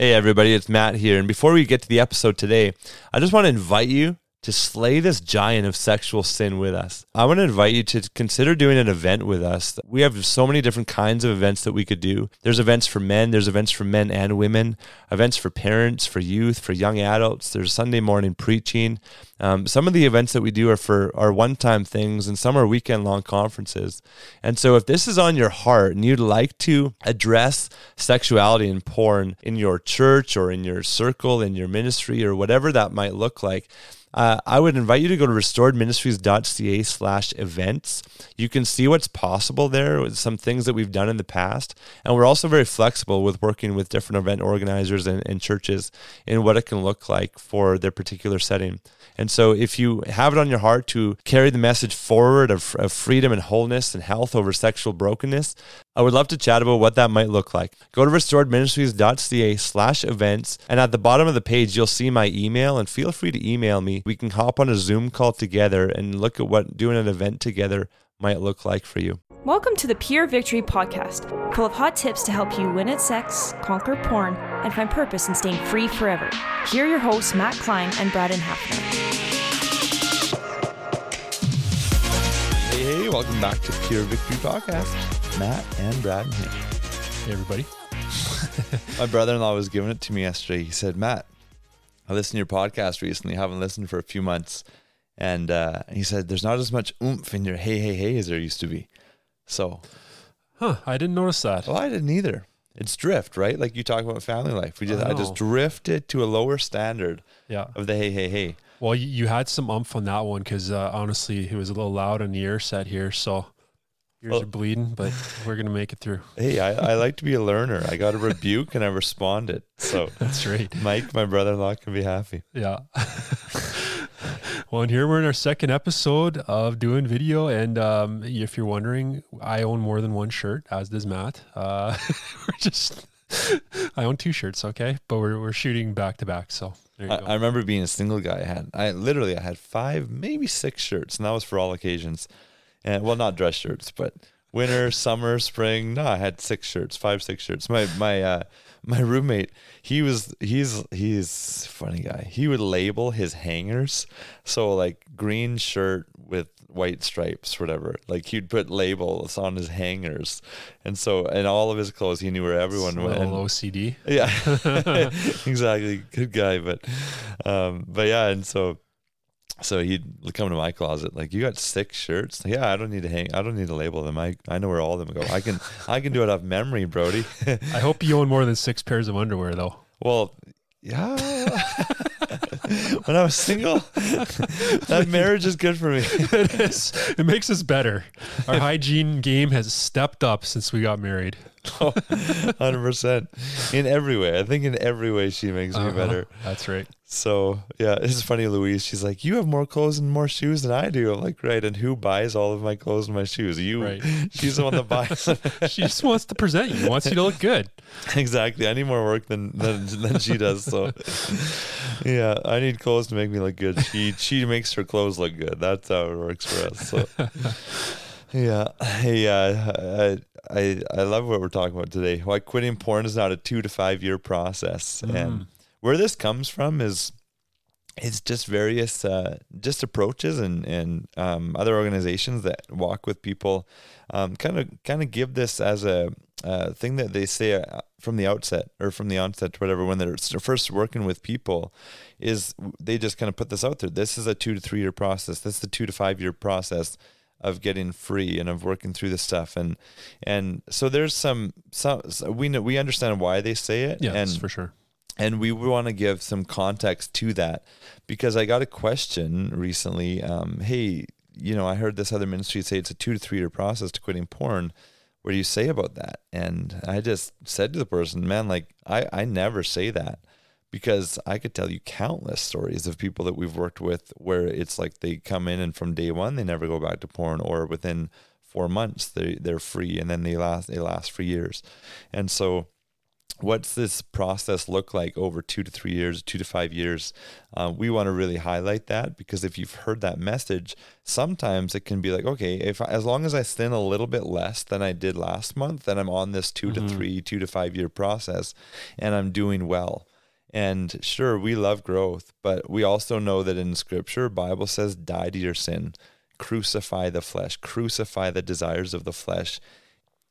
Hey, everybody, it's Matt here. And before we get to the episode today, I just want to invite you to slay this giant of sexual sin with us. I want to invite you to consider doing an event with us. We have so many different kinds of events that we could do. There's events for men, there's events for men and women, events for parents, for youth, for young adults. There's Sunday morning preaching. Um, some of the events that we do are for are one-time things, and some are weekend-long conferences. And so, if this is on your heart and you'd like to address sexuality and porn in your church or in your circle, in your ministry, or whatever that might look like, uh, I would invite you to go to restoredministries.ca slash events. You can see what's possible there with some things that we've done in the past. And we're also very flexible with working with different event organizers and, and churches in what it can look like for their particular setting. And so if you have it on your heart to carry the message forward of, of freedom and wholeness and health over sexual brokenness, I would love to chat about what that might look like. Go to restoredministries.ca slash events, and at the bottom of the page, you'll see my email, and feel free to email me. We can hop on a Zoom call together and look at what doing an event together might look like for you. Welcome to the Pure Victory Podcast, full of hot tips to help you win at sex, conquer porn, and find purpose in staying free forever. Here are your hosts, Matt Cline and Braden Hafner. Hey, hey, welcome back to Pure Victory Podcast. Matt and Braden here. Hey, everybody. My brother in law was giving it to me yesterday. He said, Matt, I listened to your podcast recently. I haven't listened for a few months. And uh, he said, there's not as much oomph in your hey, hey, hey as there used to be. So, huh? I didn't notice that. Well, I didn't either. It's drift, right? Like you talk about family life. We just, I, I just drifted to a lower standard. Yeah. Of the hey, hey, hey. Well, you had some umph on that one because uh, honestly, it was a little loud on the ear set here. So Ears well, are bleeding, but we're gonna make it through. Hey, I, I like to be a learner. I got a rebuke and I responded. So that's right. Mike, my brother-in-law, can be happy. Yeah. well, and here we're in our second episode of doing video, and um, if you're wondering, I own more than one shirt, as does Matt. Uh, we're just. I own two shirts, okay, but we're we're shooting back to back, so I, I, remember being a single guy. I had I literally I had five, maybe six shirts, and that was for all occasions and well, not dress shirts, but winter, summer, spring. No, I had six shirts, five, six shirts. My my uh, my roommate, he was he's he's funny guy. He would label his hangers, so like green shirt with white stripes, whatever. Like he'd put labels on his hangers, and so and all of his clothes, he knew where everyone it's went. OCD. Yeah, exactly. Good guy, but um, but yeah, and so so he'd come to my closet like, "You got six shirts? Yeah, I don't need to hang. I don't need to label them. I, I know where all of them go. I can I can do it off memory, Brody." I hope you own more than six pairs of underwear, though. Well, yeah. when I was single, that marriage is good for me. it is. It makes us better. Our hygiene game has stepped up since we got married. Oh, 100% in every way. I think in every way she makes uh-huh. me better. That's right. So yeah, it's funny, Louise. She's like, "You have more clothes and more shoes than I do." I'm like, "Right." And who buys all of my clothes and my shoes? You. Right. She's the one that buys. she just wants to present you. Wants you to look good. Exactly. I need more work than than, than she does. So yeah, I need clothes to make me look good. She she makes her clothes look good. That's how it works for us. So yeah, uh, I I I love what we're talking about today. Why quitting porn is not a two to five year process, mm. and where this comes from is it's just various uh, just approaches and and um, other organizations that walk with people kind of kind of give this as a uh, thing that they say uh, from the outset or from the onset whatever when they're first working with people is they just kind of put this out there. This is a two to three year process. This is a two to five year process of getting free and of working through the stuff. And and so there's some some we know we understand why they say it yes and for sure and we want to give some context to that because I got a question recently. Um, hey, you know, I heard this other ministry say it's a two to three year process to quitting porn. What do you say about that? And I just said to the person, man, like I, I never say that because I could tell you countless stories of people that we've worked with where it's like they come in and from day one they never go back to porn or within four months they they're free and then they last they last for years. And so what's this process look like over two to three years, two to five years? Uh, we want to really highlight that because if you've heard that message, sometimes it can be like, okay, if as long as I sin a little bit less than I did last month, then I'm on this 2 Mm-hmm. to three, two to five year process, and I'm doing well. And sure, we love growth, but we also know that in Scripture, Bible says, "Die to your sin, crucify the flesh, crucify the desires of the flesh."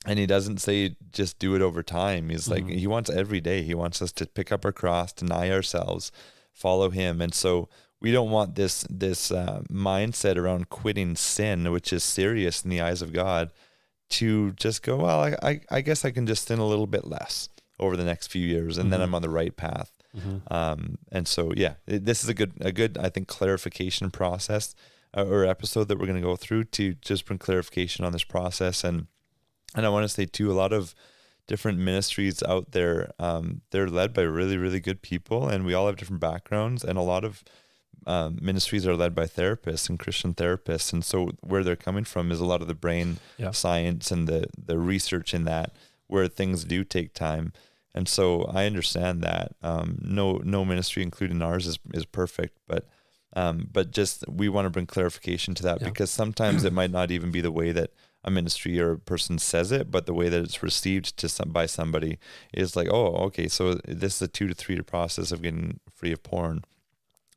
And he doesn't say just do it over time. He's like he wants every day. He wants us to pick up our cross deny ourselves follow him. And so we don't want this this uh, mindset around quitting sin which is serious in the eyes of god to just go well I, I, I guess i can just sin a little bit less over the next few years and then i'm on the right path. Um, and so yeah it- this is a good a good i think clarification process uh, or episode that we're going to go through to just bring clarification on this process. And and I want to say too, a lot of different ministries out there, um, they're led by really, really good people, and we all have different backgrounds, and a lot of um, ministries are led by therapists and Christian therapists, and so where they're coming from is a lot of the brain Yeah. science and the the research in that, where things do take time, and so I understand that. Um, no, no ministry, including ours, is is perfect, but. Um, but just we want to bring clarification to that Yeah. because sometimes it might not even be the way that a ministry or a person says it, but the way that it's received to some by somebody is like, oh, okay, so this is a two to three year process of getting free of porn,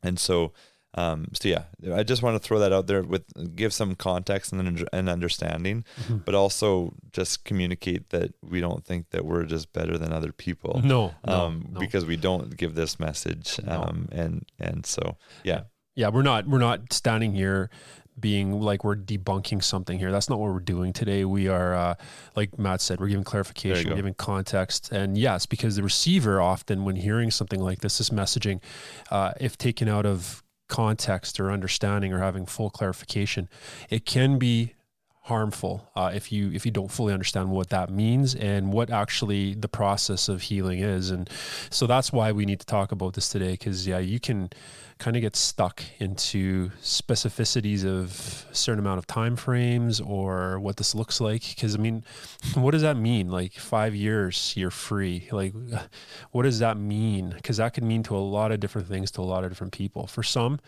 and so, um, so yeah, I just want to throw that out there with give some context and and understanding, Mm-hmm. but also just communicate that we don't think that we're just better than other people, No, no, um, no. because we don't give this message, No. um, and and so yeah, yeah, we're not we're not standing here being like we're debunking something here. That's not what we're doing today. We are, uh, like Matt said, we're giving clarification, we're go. giving context, and yes, because the receiver often, when hearing something like this, this messaging, uh, if taken out of context or understanding or having full clarification, it can be harmful uh, if you if you don't fully understand what that means and what actually the process of healing is. And so that's why we need to talk about this today because yeah you can kind of get stuck into specificities of certain amount of time frames or what this looks like. Because i mean what does that mean? Like five years you're free. Like what does that mean? Because that could mean to a lot of different things to a lot of different people. For some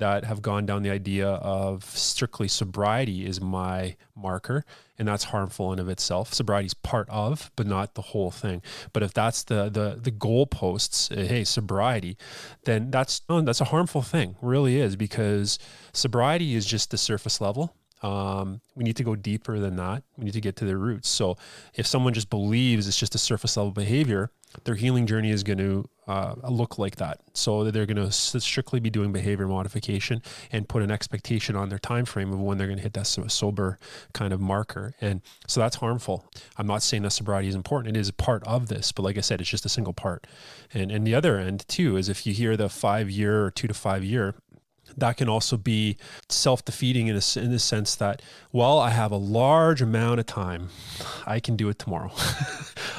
that have gone down the idea of strictly sobriety is my marker and that's harmful in of itself sobriety is part of but not the whole thing but if that's the the the goalposts uh, hey sobriety then that's oh, that's a harmful thing really is because sobriety is just the surface level um, we need to go deeper than that. We need to get to the roots. So, if someone just believes it's just a surface level behavior, their healing journey is going to uh, look like that. So they're going to strictly be doing behavior modification and put an expectation on their time frame of when they're going to hit that sober kind of marker. And so that's harmful. I'm not saying that sobriety is important. It is a part of this, but like I said, it's just a single part. And and the other end too is if you hear the five year or two to five year that can also be self-defeating in, a in the sense that well i have a large amount of time i can do it tomorrow.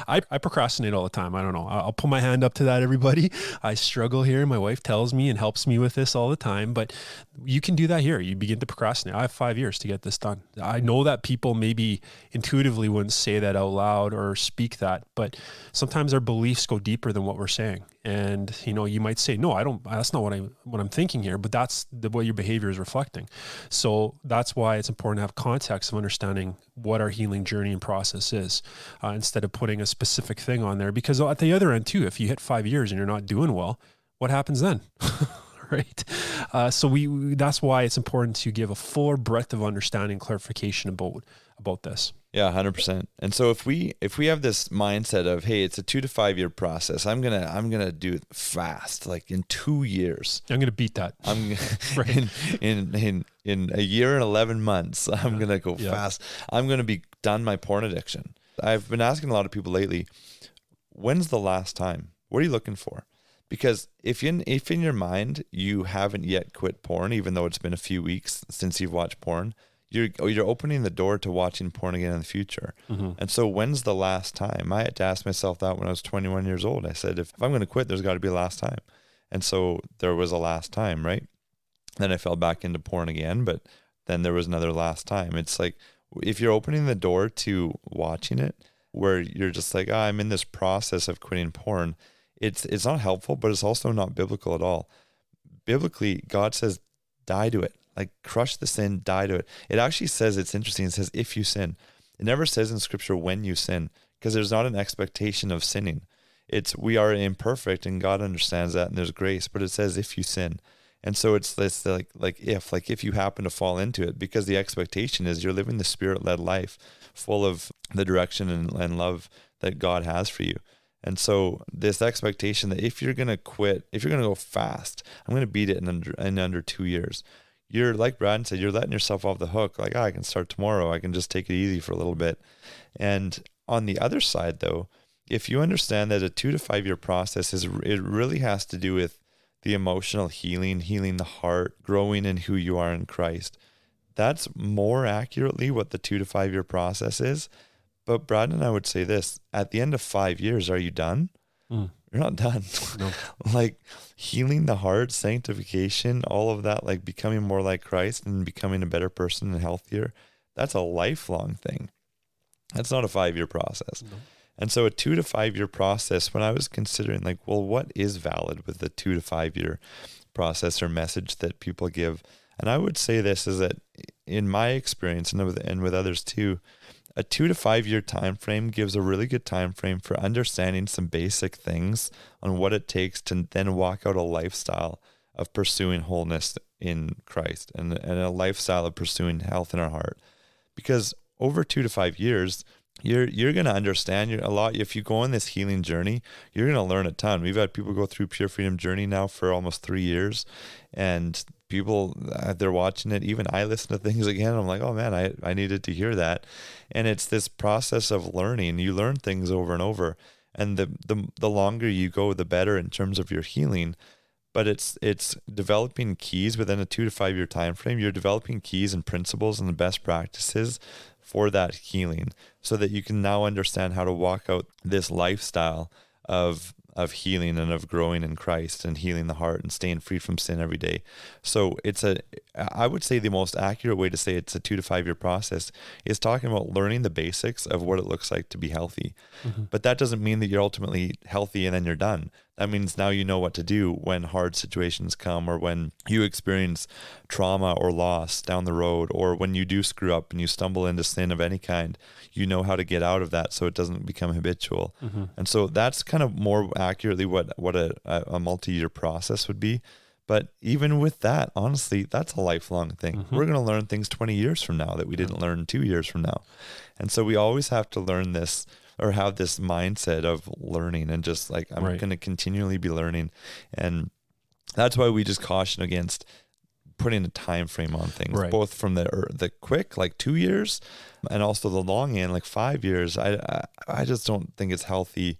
I, I procrastinate all the time i don't know. I'll put my hand up to that everybody. I struggle here my wife tells me and helps me with this all the time but you can do that here. You begin to procrastinate. I have five years to get this done. I know that people maybe intuitively wouldn't say that out loud or speak that but sometimes our beliefs go deeper than what we're saying and you know you might say no i don't that's not what i what i'm thinking here but that's the way your behavior is reflecting. So that's why it's important to have context of understanding what our healing journey and process is uh, instead of putting a specific thing on there because at the other end too if you hit five years and you're not doing well what happens then right uh, so we, we that's why it's important to give a fuller breadth of understanding clarification about about this Yeah, hundred percent. And so if we if we have this mindset of hey, it's a two to five year process, I'm gonna I'm gonna do it fast, like in two years. i'm going to beat that I'm Right. in, in in in a year and eleven months. I'm gonna go Yeah. fast. I'm gonna be done my porn addiction. I've been asking a lot of people lately, when's the last time? What are you looking for? Because if in if in your mind you haven't yet quit porn, even though it's been a few weeks since you've watched porn, you're you're opening the door to watching porn again in the future. Mm-hmm. And so when's the last time? I had to ask myself that when I was 21 years old. I said, if, if I'm going to quit, there's got to be a last time. And so there was a last time, right? Then I fell back into porn again, but then there was another last time. It's like if you're opening the door to watching it, where you're just like, oh, I'm in this process of quitting porn. It's it's not helpful, but it's also not biblical at all. Biblically, God says, die to it. Like crush the sin, die to it. It actually says it's interesting. It says if you sin. It never says in scripture when you sin, because there's not an expectation of sinning. It's we are imperfect and God understands that and there's grace, but it says if you sin. And so it's this like like if like if you happen to fall into it, because the expectation is you're living the spirit led life, full of the direction and, and love that God has for you. And so this expectation that if you're gonna quit, if you're gonna go fast, I'm gonna beat it in under in under two years. You're like Brad said, you're letting yourself off the hook. Like oh, I can start tomorrow. I can just take it easy for a little bit. And on the other side, though, if you understand that a two to five year process is it really has to do with the emotional healing, healing the heart, growing in who you are in Christ. That's more accurately what the two to five year process is. But Brad and I would say this at the end of five years, are you done? Mm. You're not done. No. like healing the heart, sanctification, all of that, like becoming more like Christ and becoming a better person and healthier, that's a lifelong thing. That's not a five year process. No. And so a two to five year process, when I was considering like, well, what is valid with the two to five year process or message that people give? And I would say this is that in my experience and with, and with others too, a two to five year time frame gives a really good time frame for understanding some basic things on what it takes to then walk out a lifestyle of pursuing wholeness in Christ and, and a lifestyle of pursuing health in our heart. Because over two to five years, you're you're gonna understand a lot if you go on this healing journey. You're gonna learn a ton. We've had people go through Pure Freedom Journey now for almost three years, and people they're watching it. Even I listen to things again. I'm like, oh man, I I needed to hear that, and it's this process of learning. You learn things over and over, and the the the longer you go, the better in terms of your healing but it's it's developing keys within a two to five year time frame you're developing keys and principles and the best practices for that healing so that you can now understand how to walk out this lifestyle of of healing and of growing in Christ and healing the heart and staying free from sin every day. So it's a I would say the most accurate way to say it's a 2 to 5 year process is talking about learning the basics of what it looks like to be healthy. Mm-hmm. But that doesn't mean that you're ultimately healthy and then you're done that means now you know what to do when hard situations come or when you experience trauma or loss down the road or when you do screw up and you stumble into sin of any kind you know how to get out of that so it doesn't become habitual. Mm-hmm. and so that's kind of more accurately what what a, a multi-year process would be. But even with that honestly that's a lifelong thing. Mm-hmm. we're going to learn things 20 years from now that we didn't learn two years from now. And so we always have to learn this or have this mindset of learning and just like I'm right. going to continually be learning and that's why we just caution against putting a time frame on things right. both from the the quick like 2 years and also the long end like 5 years I, I I just don't think it's healthy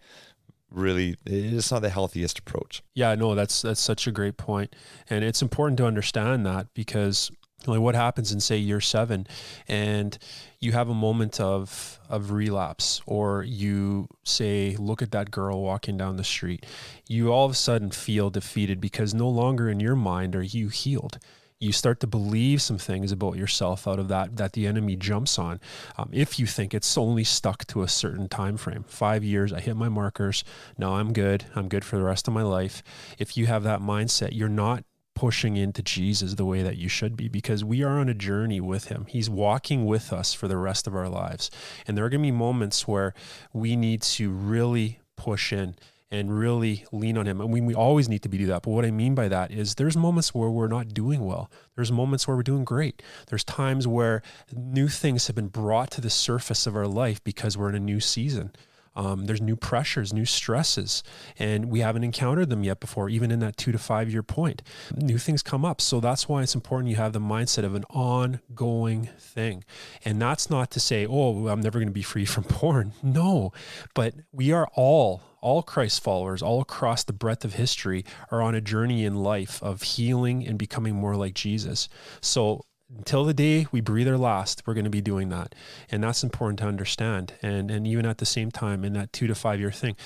really it's not the healthiest approach. Yeah, no, that's that's such a great point. And it's important to understand that because like what happens in say year seven and you have a moment of of relapse or you say look at that girl walking down the street you all of a sudden feel defeated because no longer in your mind are you healed. You start to believe some things about yourself out of that that the enemy jumps on um, if you think it's only stuck to a certain time frame. Five years i hit my markers. Now i'm good. I'm good for the rest of my life. If you have that mindset you're not pushing into Jesus the way that you should be because we are on a journey with him. He's walking with us for the rest of our lives. And there are going to be moments where we need to really push in and really lean on him. I mean, we always need to be do that. But what I mean by that is there's moments where we're not doing well. There's moments where we're doing great. There's times where new things have been brought to the surface of our life because we're in a new season. Um, there's new pressures, new stresses, and we haven't encountered them yet before, even in that two to five year point. New things come up. So that's why it's important you have the mindset of an ongoing thing. And that's not to say, oh, I'm never going to be free from porn. No, but we are all all Christ followers all across the breadth of history are on a journey in life of healing and becoming more like Jesus. So until the day we breathe our last, we're going to be doing that. And that's important to understand. And, and even at the same time, in that two to five year thing,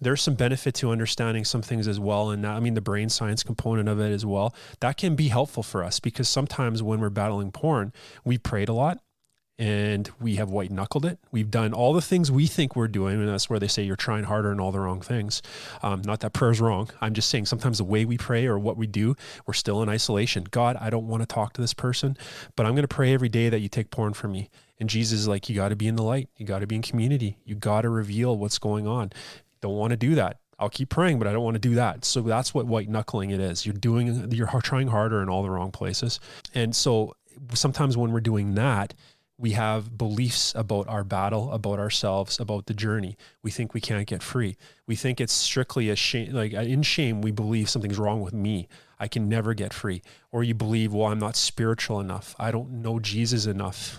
there's some benefit to understanding some things as well. And that, I mean, the brain science component of it as well, that can be helpful for us because sometimes when we're battling porn, we prayed a lot and we have white knuckled it. We've done all the things we think we're doing, and that's where they say you're trying harder and all the wrong things. Um, not that prayer's wrong. I'm just saying sometimes the way we pray or what we do, we're still in isolation. God, I don't want to talk to this person, but I'm going to pray every day that you take porn from me. And Jesus is like, you got to be in the light. You got to be in community. You got to reveal what's going on. Don't want to do that. I'll keep praying, but I don't want to do that. So that's what white knuckling it is. You're doing, you're trying harder in all the wrong places. And so sometimes when we're doing that, we have beliefs about our battle, about ourselves, about the journey. We think we can't get free. We think it's strictly a shame, like uh, in shame, we believe something's wrong with me. I can never get free. Or you believe, well, I'm not spiritual enough. I don't know Jesus enough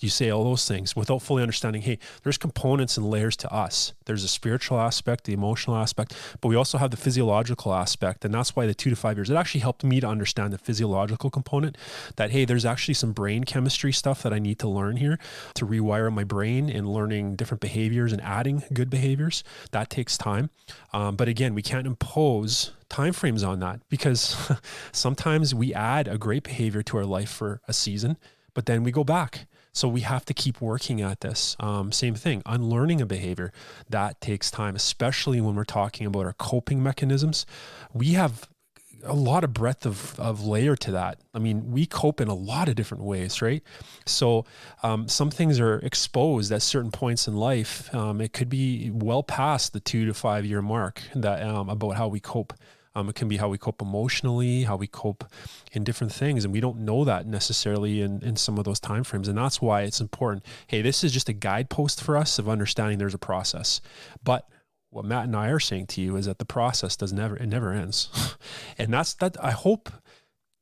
you say all those things without fully understanding hey there's components and layers to us. There's a spiritual aspect the emotional aspect but we also have the physiological aspect and that's why the two to five years it actually helped me to understand the physiological component that hey there's actually some brain chemistry stuff that i need to learn here to rewire my brain and learning different behaviors and adding good behaviors. That takes time. Um, but again we can't impose time frames on that because sometimes we add a great behavior to our life for a season but then we go back so we have to keep working at this. Um, same thing, unlearning a behavior that takes time, especially when we're talking about our coping mechanisms. We have a lot of breadth of, of layer to that. I mean, we cope in a lot of different ways, right? So um, some things are exposed at certain points in life. Um, it could be well past the two to five year mark that um, about how we cope. Um, it can be how we cope emotionally, how we cope in different things, and we don't know that necessarily in in some of those time frames. And that's why it's important. Hey, this is just a guidepost for us of understanding there's a process, but what Matt and I are saying to you is that the process does never it never ends, and that's that. I hope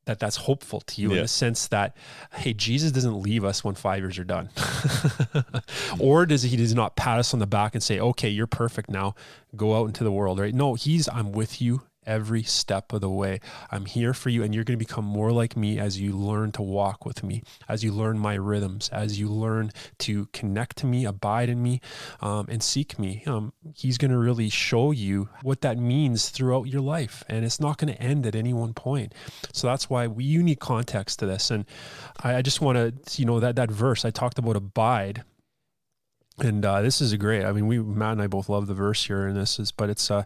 that that's hopeful to you yeah. in the sense that hey jesus doesn't leave us when five years are done or does he does not pat us on the back and say okay you're perfect now go out into the world right no he's i'm with you every step of the way. I'm here for you, and you're going to become more like me as you learn to walk with me, as you learn my rhythms, as you learn to connect to me, abide in me, um, and seek me. Um, he's going to really show you what that means throughout your life, and it's not going to end at any one point. So that's why we you need context to this, and I, I just want to, you know, that that verse I talked about abide and uh, this is a great. I mean, we Matt and I both love the verse here, and this is, but it's uh,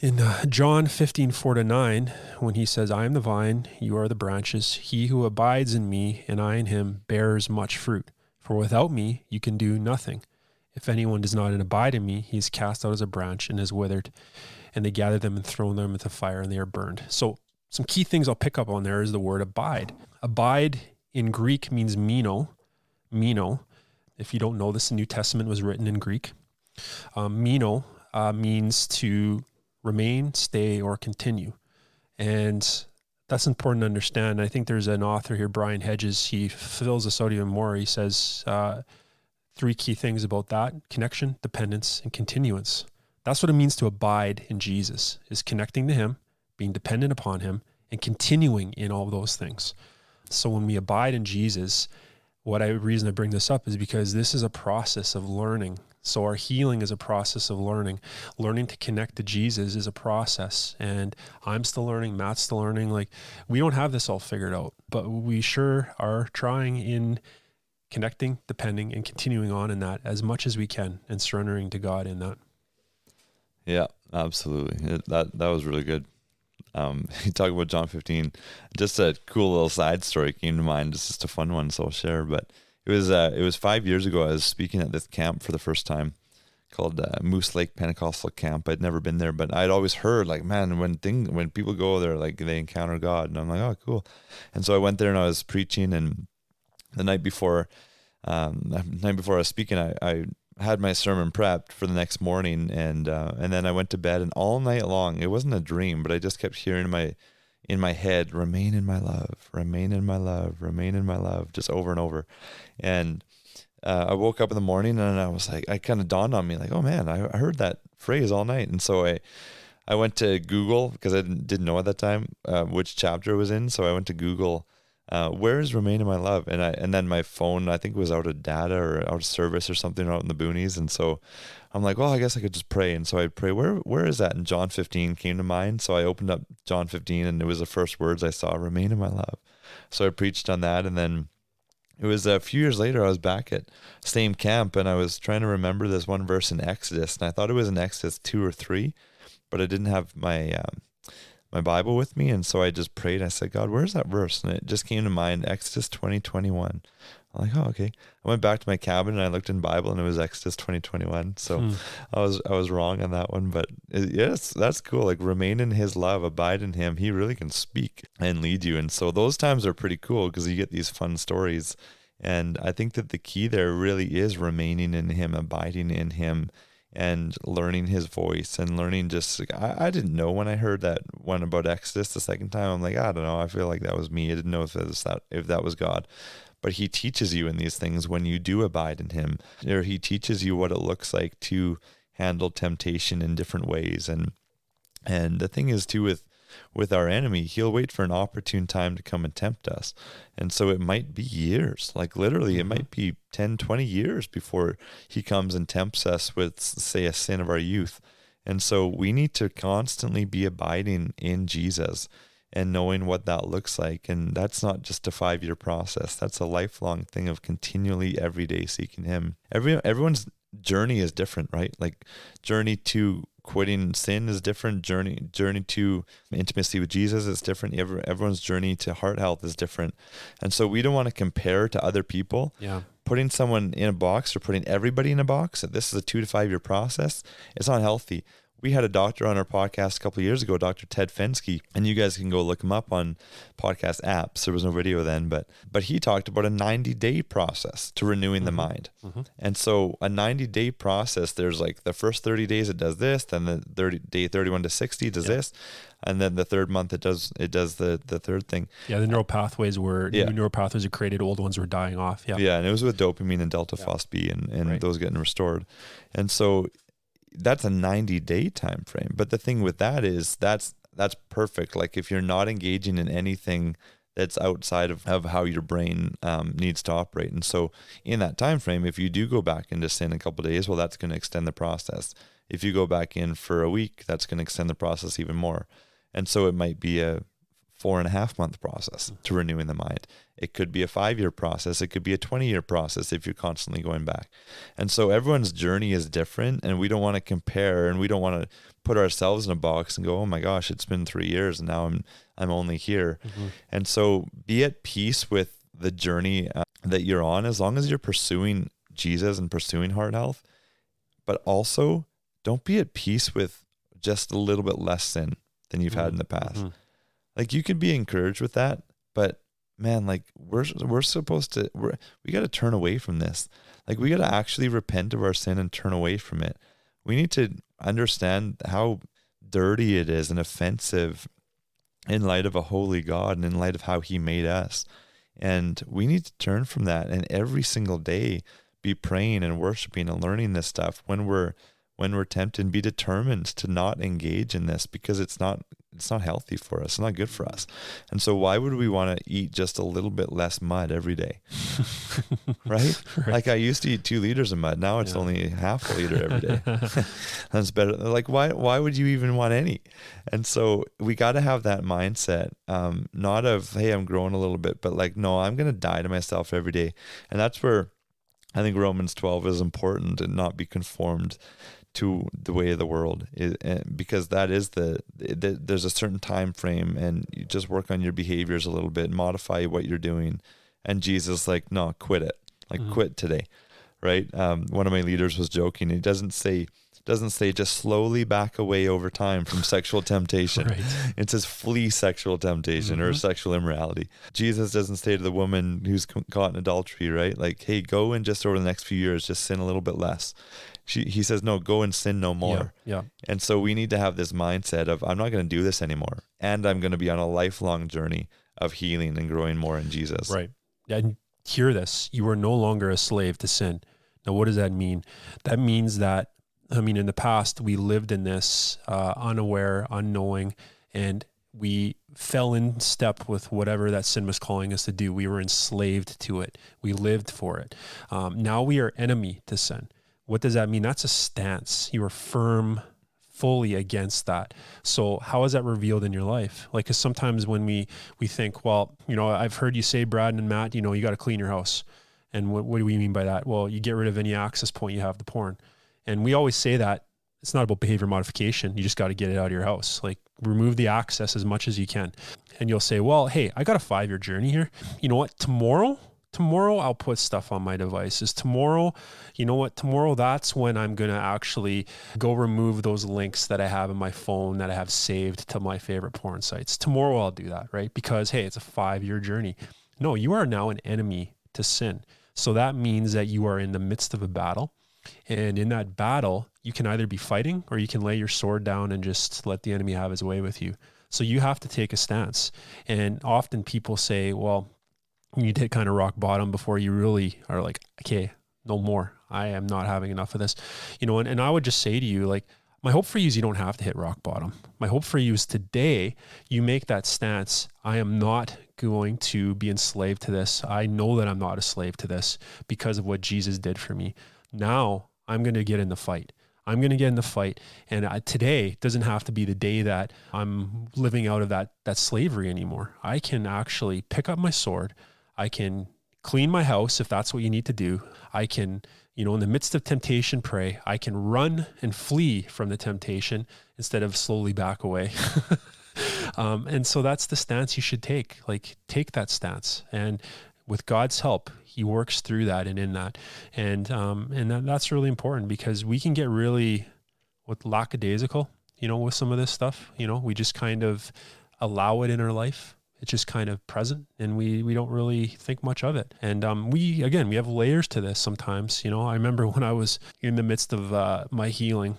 in uh, John 15, 4 to 9, when he says, I am the vine, you are the branches. He who abides in me and I in him bears much fruit. For without me, you can do nothing. If anyone does not abide in me, he is cast out as a branch and is withered. And they gather them and throw them into fire and they are burned. So, some key things I'll pick up on there is the word abide. Abide in Greek means meno. Meno. If you don't know this, the New Testament was written in Greek. Um, meno uh, means to remain, stay, or continue. And that's important to understand. I think there's an author here, Brian Hedges. He fills this out even more. He says uh, three key things about that connection, dependence, and continuance. That's what it means to abide in Jesus, is connecting to him, being dependent upon him, and continuing in all those things. So when we abide in Jesus, what I reason I bring this up is because this is a process of learning so our healing is a process of learning. Learning to connect to Jesus is a process. And I'm still learning, Matt's still learning. Like we don't have this all figured out, but we sure are trying in connecting, depending, and continuing on in that as much as we can and surrendering to God in that. Yeah, absolutely. It, that that was really good. Um, you talk about John 15. Just a cool little side story came to mind. It's just a fun one, so I'll share. But it was uh, it was five years ago. I was speaking at this camp for the first time, called uh, Moose Lake Pentecostal Camp. I'd never been there, but I'd always heard like, man, when thing when people go there, like they encounter God, and I'm like, oh, cool. And so I went there and I was preaching, and the night before, um, the night before I was speaking, I, I had my sermon prepped for the next morning, and uh, and then I went to bed, and all night long, it wasn't a dream, but I just kept hearing my in my head, remain in my love, remain in my love, remain in my love, just over and over. And uh, I woke up in the morning and I was like, I kind of dawned on me like, oh man, I, I heard that phrase all night. And so I, I went to Google because I didn't, didn't know at that time uh, which chapter it was in. So I went to Google uh, where is Remain in My Love? And I and then my phone, I think was out of data or out of service or something out in the boonies. And so I'm like, well, I guess I could just pray. And so I pray, where where is that? And John 15 came to mind. So I opened up John 15 and it was the first words I saw, Remain in My Love. So I preached on that and then it was a few years later. I was back at same camp, and I was trying to remember this one verse in Exodus, and I thought it was in Exodus two or three, but I didn't have my um, my Bible with me, and so I just prayed. I said, God, where's that verse? And it just came to mind, Exodus twenty twenty one. I'm like, oh, okay. I went back to my cabin and I looked in Bible, and it was Exodus twenty twenty one. So Hmm. I was I was wrong on that one, but it, yes, that's cool. Like remain in His love, abide in Him. He really can speak and lead you, and so those times are pretty cool because you get these fun stories. And I think that the key there really is remaining in Him, abiding in Him, and learning His voice and learning just. I, I didn't know when I heard that one about Exodus the second time. I'm like, I don't know. I feel like that was me. I didn't know if it was that if that was God but he teaches you in these things when you do abide in him or he teaches you what it looks like to handle temptation in different ways and and the thing is too with with our enemy he'll wait for an opportune time to come and tempt us and so it might be years like literally it might mm-hmm. be 10 20 years before he comes and tempts us with say a sin of our youth and so we need to constantly be abiding in jesus and knowing what that looks like. And that's not just a five year process. That's a lifelong thing of continually every day seeking him. Every everyone's journey is different, right? Like journey to quitting sin is different. Journey journey to intimacy with Jesus is different. Every, everyone's journey to heart health is different. And so we don't want to compare to other people Yeah. putting someone in a box or putting everybody in a box that this is a two to five year process it's not healthy we had a doctor on our podcast a couple of years ago dr ted fensky and you guys can go look him up on podcast apps there was no video then but but he talked about a 90 day process to renewing the mm-hmm. mind mm-hmm. and so a 90 day process there's like the first 30 days it does this then the 30 day 31 to 60 does this and then the third month it does it does the the third thing Yeah. The neural pathways were Yeah. new neural pathways are created. Old ones were dying off. Yeah. Yeah, and it was with dopamine and delta FosB and, and Right. those getting restored. And so that's a 90 day time frame. But the thing with that is that's that's perfect. Like if you're not engaging in anything that's outside of, of how your brain um, needs to operate. And so in that time frame, if you do go back into sin a couple days, well, that's going to extend the process. If you go back in for a week, that's going to extend the process even more. And so it might be a four and a half month process to renewing the mind. It could be a five year process. It could be a 20 year process if you're constantly going back. And so everyone's journey is different, and we don't want to compare and we don't want to put ourselves in a box and go, oh my gosh, it's been three years and now I'm, I'm only here. And so be at peace with the journey uh, that you're on as long as you're pursuing Jesus and pursuing heart health. But also, don't be at peace with just a little bit less sin than you've had in the past Mhm. Like you could be encouraged with that but man like we're we're supposed to we're, we got to turn away from this. Like we got to actually repent of our sin and turn away from it. We need to understand how dirty it is and offensive in light of a holy god and in light of how he made us. And we need to turn from that and every single day be praying and worshiping and learning this stuff when we're when we're tempted and be determined to not engage in this because it's not it's not healthy for us it's not good for us. And so why would we want to eat just a little bit less mud every day? Right? like i used to eat two liters of mud now it's Yeah. only half a liter every day. That's better like why why would you even want any? And so we got to have that mindset um not of hey i'm growing a little bit but like no i'm gonna die to myself every day. And that's where I think Romans 12 is important and not be conformed to the way of the world it, and because that is the, the there's a certain time frame and you just work on your behaviors a little bit modify what you're doing and Jesus like no quit it like Mhm. quit today right um, one of my leaders was joking he doesn't say doesn't say just slowly back away over time from sexual temptation Right. it says flee sexual temptation or Mhm. sexual immorality. Jesus doesn't say to the woman who's caught in adultery, right? Like, hey, go and just over the next few years, just sin a little bit less. She, he says, no, go and sin no more. Yeah. yeah. And so we need to have this mindset of, I'm not going to do this anymore. And I'm going to be on a lifelong journey of healing and growing more in Jesus. Right. And hear this you are no longer a slave to sin. Now, what does that mean? That means that, I mean, in the past, we lived in this uh, unaware, unknowing, and we fell in step with whatever that sin was calling us to do. We were enslaved to it, we lived for it. Um, now we are enemy to sin. What does that mean? That's a stance. You are firm, fully against that. So how is that revealed in your life? Like, cause sometimes when we, we think, well, you know, I've heard you say, Brad and Matt, you know, you got to clean your house. And what, what do we mean by that? Well, you get rid of any access point you have to porn. And we always say that it's not about behavior modification. You just got to get it out of your house. Like remove the access as much as you can. And you'll say, well, hey, I got a five year journey here. You know what? Tomorrow, tomorrow I'll put stuff on my devices. Tomorrow, you know what? Tomorrow, that's when I'm going to actually go remove those links that I have in my phone that I have saved to my favorite porn sites. Tomorrow, I'll do that, right? Because, hey, it's a five year journey. No, you are now an enemy to sin. So that means that you are in the midst of a battle. And in that battle, you can either be fighting or you can lay your sword down and just let the enemy have his way with you. So you have to take a stance. And often people say, well, you need to hit kind of rock bottom before you really are like, okay, no more. I am not having enough of this. You know, and, and I would just say to you, like, my hope for you is you don't have to hit rock bottom. My hope for you is today you make that stance. I am not going to be enslaved to this. I know that I'm not a slave to this because of what Jesus did for me. Now I'm going to get in the fight. I'm going to get in the fight. And I, today doesn't have to be the day that I'm living out of that, that slavery anymore. I can actually pick up my sword. I can clean my house if that's what you need to do. I can you know, in the midst of temptation, pray. I can run and flee from the temptation instead of slowly back away. um, and so that's the stance you should take. Like, take that stance. And with God's help, He works through that and in that. And, um, and that, that's really important because we can get really with lackadaisical, you know, with some of this stuff. You know, we just kind of allow it in our life it's just kind of present and we we don't really think much of it. And um, we again we have layers to this sometimes you know. I remember when i was in the midst of uh, my healing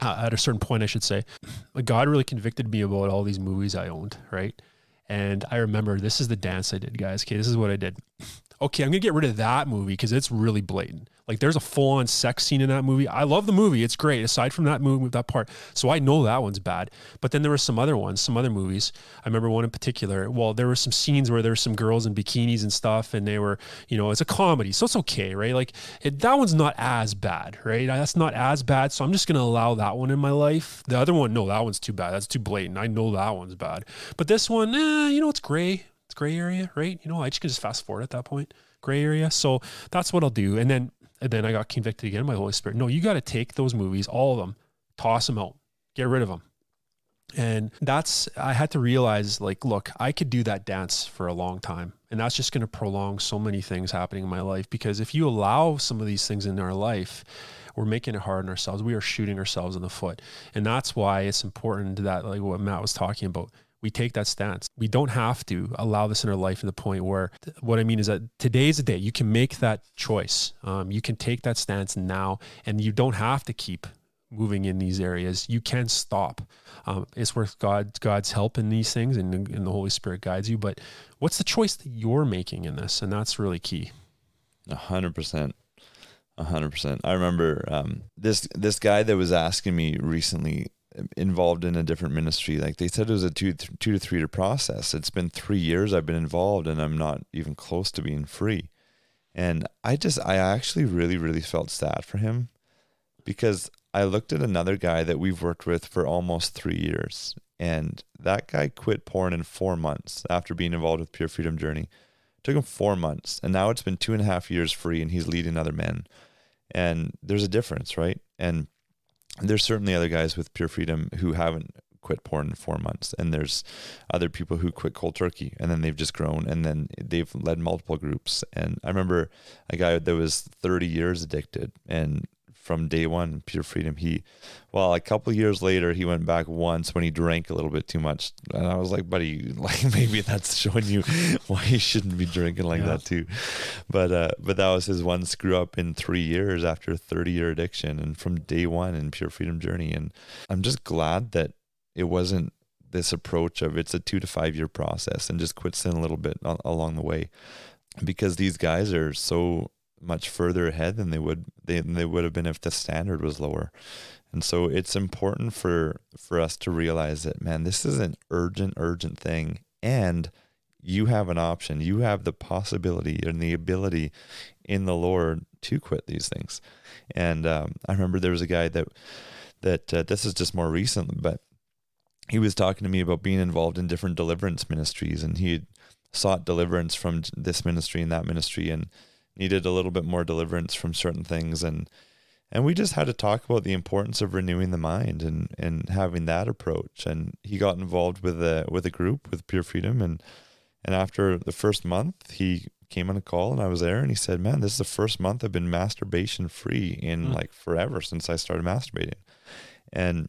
uh, at a certain point i should say god really convicted me about all these movies i owned right? And i remember this is the dance i did guys okay? This is what i did. Okay, I'm gonna get rid of that movie because it's really blatant. Like there's a full on sex scene in that movie. I love the movie; it's great. Aside from that movie, that part, so I know that one's bad. But then there were some other ones, some other movies. I remember one in particular. Well, there were some scenes where there were some girls in bikinis and stuff, and they were, you know, it's a comedy, so it's okay, right? Like it, that one's not as bad, right? That's not as bad, so I'm just gonna allow that one in my life. The other one, no, that one's too bad. That's too blatant. I know that one's bad. But this one, eh, you know, it's gray. It's gray area, right? You know, I just can just fast forward at that point gray area. So that's what I'll do. And then and then I got convicted again by the Holy Spirit. No, you got to take those movies, all of them, toss them out, get rid of them. And that's, I had to realize like, look, I could do that dance for a long time. And that's just going to prolong so many things happening in my life. Because if you allow some of these things in our life, we're making it hard on ourselves. We are shooting ourselves in the foot. And that's why it's important that, like what Matt was talking about, we take that stance. We don't have to allow this in our life to the point where what I mean is that today's a day you can make that choice. Um, you can take that stance now, and you don't have to keep moving in these areas. You can stop. Um, it's worth God, God's help in these things, and, and the Holy Spirit guides you. But what's the choice that you're making in this? And that's really key. A hundred percent. Hundred percent. I remember um, this this guy that was asking me recently involved in a different ministry. Like they said, it was a two two to three year process. It's been three years I've been involved, and I'm not even close to being free. And I just, I actually really, really felt sad for him because I looked at another guy that we've worked with for almost three years, and that guy quit porn in four months after being involved with Pure Freedom Journey. It took him four months, and now it's been two and a half years free, and he's leading other men. And there's a difference, right? And there's certainly other guys with Pure Freedom who haven't quit porn in four months and there's other people who quit cold turkey and then they've just grown and then they've led multiple groups. And i remember a guy that was 30 years addicted and from day one, Pure Freedom. He, well, a couple years later, he went back once when he drank a little bit too much, and I was like, buddy, like maybe that's showing you why you shouldn't be drinking like yeah. that too. But uh, but that was his one screw up in three years after a thirty year addiction, and from day one in Pure Freedom journey. And I'm just glad that it wasn't this approach of it's a two to five year process and just quits in a little bit along the way because these guys are so much further ahead than they would they, they would have been if the standard was lower. And so it's important for for us to realize that man, this is an urgent urgent thing and you have an option. You have the possibility and the ability in the Lord to quit these things. And um, I remember there was a guy that that uh, this is just more recent, but he was talking to me about being involved in different deliverance ministries, and he sought deliverance from this ministry and that ministry, and needed a little bit more deliverance from certain things, and and we just had to talk about the importance of renewing the mind and and having that approach. And he got involved with a with a group with Pure Freedom, and and after the first month, he came on a call and I was there and he said, Man, this is the first month I've been masturbation free in mm. like forever since I started masturbating. And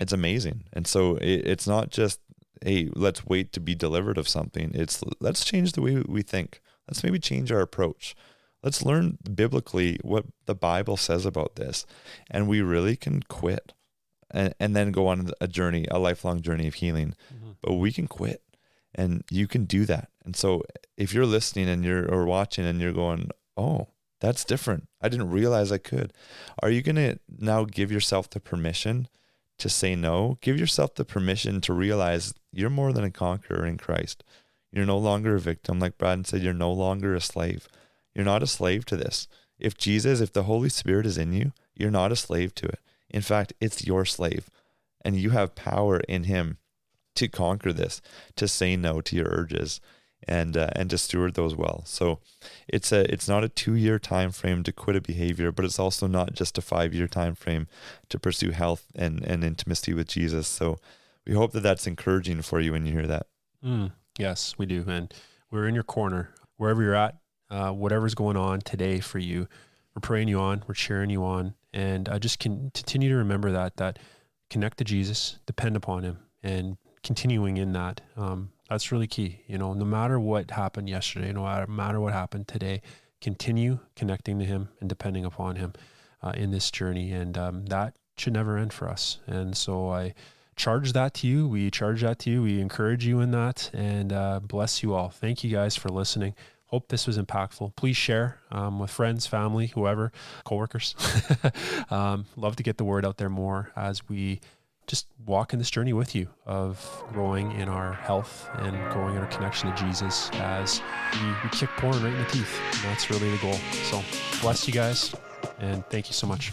it's amazing. And so it, it's not just, hey, let's wait to be delivered of something. It's let's change the way we think. Let's maybe change our approach. Let's learn biblically what the Bible says about this. And we really can quit and, and then go on a journey, a lifelong journey of healing. Mm-hmm. But we can quit and you can do that. And so if you're listening and you're or watching and you're going, "Oh, that's different. I didn't realize I could." Are you going to now give yourself the permission to say no? Give yourself the permission to realize you're more than a conqueror in Christ. You're no longer a victim like Brad said, you're no longer a slave. You're not a slave to this. If Jesus, if the Holy Spirit is in you, you're not a slave to it. In fact, it's your slave and you have power in him to conquer this, to say no to your urges, and uh, and to steward those well. So it's a it's not a two year time frame to quit a behavior, but it's also not just a five year time frame to pursue health and and intimacy with Jesus. So we hope that that's encouraging for you when you hear that. Mm, yes, we do, and we're in your corner wherever you're at, uh, whatever's going on today for you. We're praying you on, we're cheering you on, and I just can continue to remember that that connect to Jesus, depend upon Him, and continuing in that. Um, that's really key. You know, no matter what happened yesterday, no matter what happened today, continue connecting to Him and depending upon Him uh, in this journey. And um, that should never end for us. And so I charge that to you. We charge that to you. We encourage you in that and uh, bless you all. Thank you guys for listening. Hope this was impactful. Please share um, with friends, family, whoever, coworkers. um, love to get the word out there more as we just walk in this journey with you of growing in our health and growing in our connection to Jesus as we, we kick porn right in the teeth. And that's really the goal. So bless you guys and thank you so much.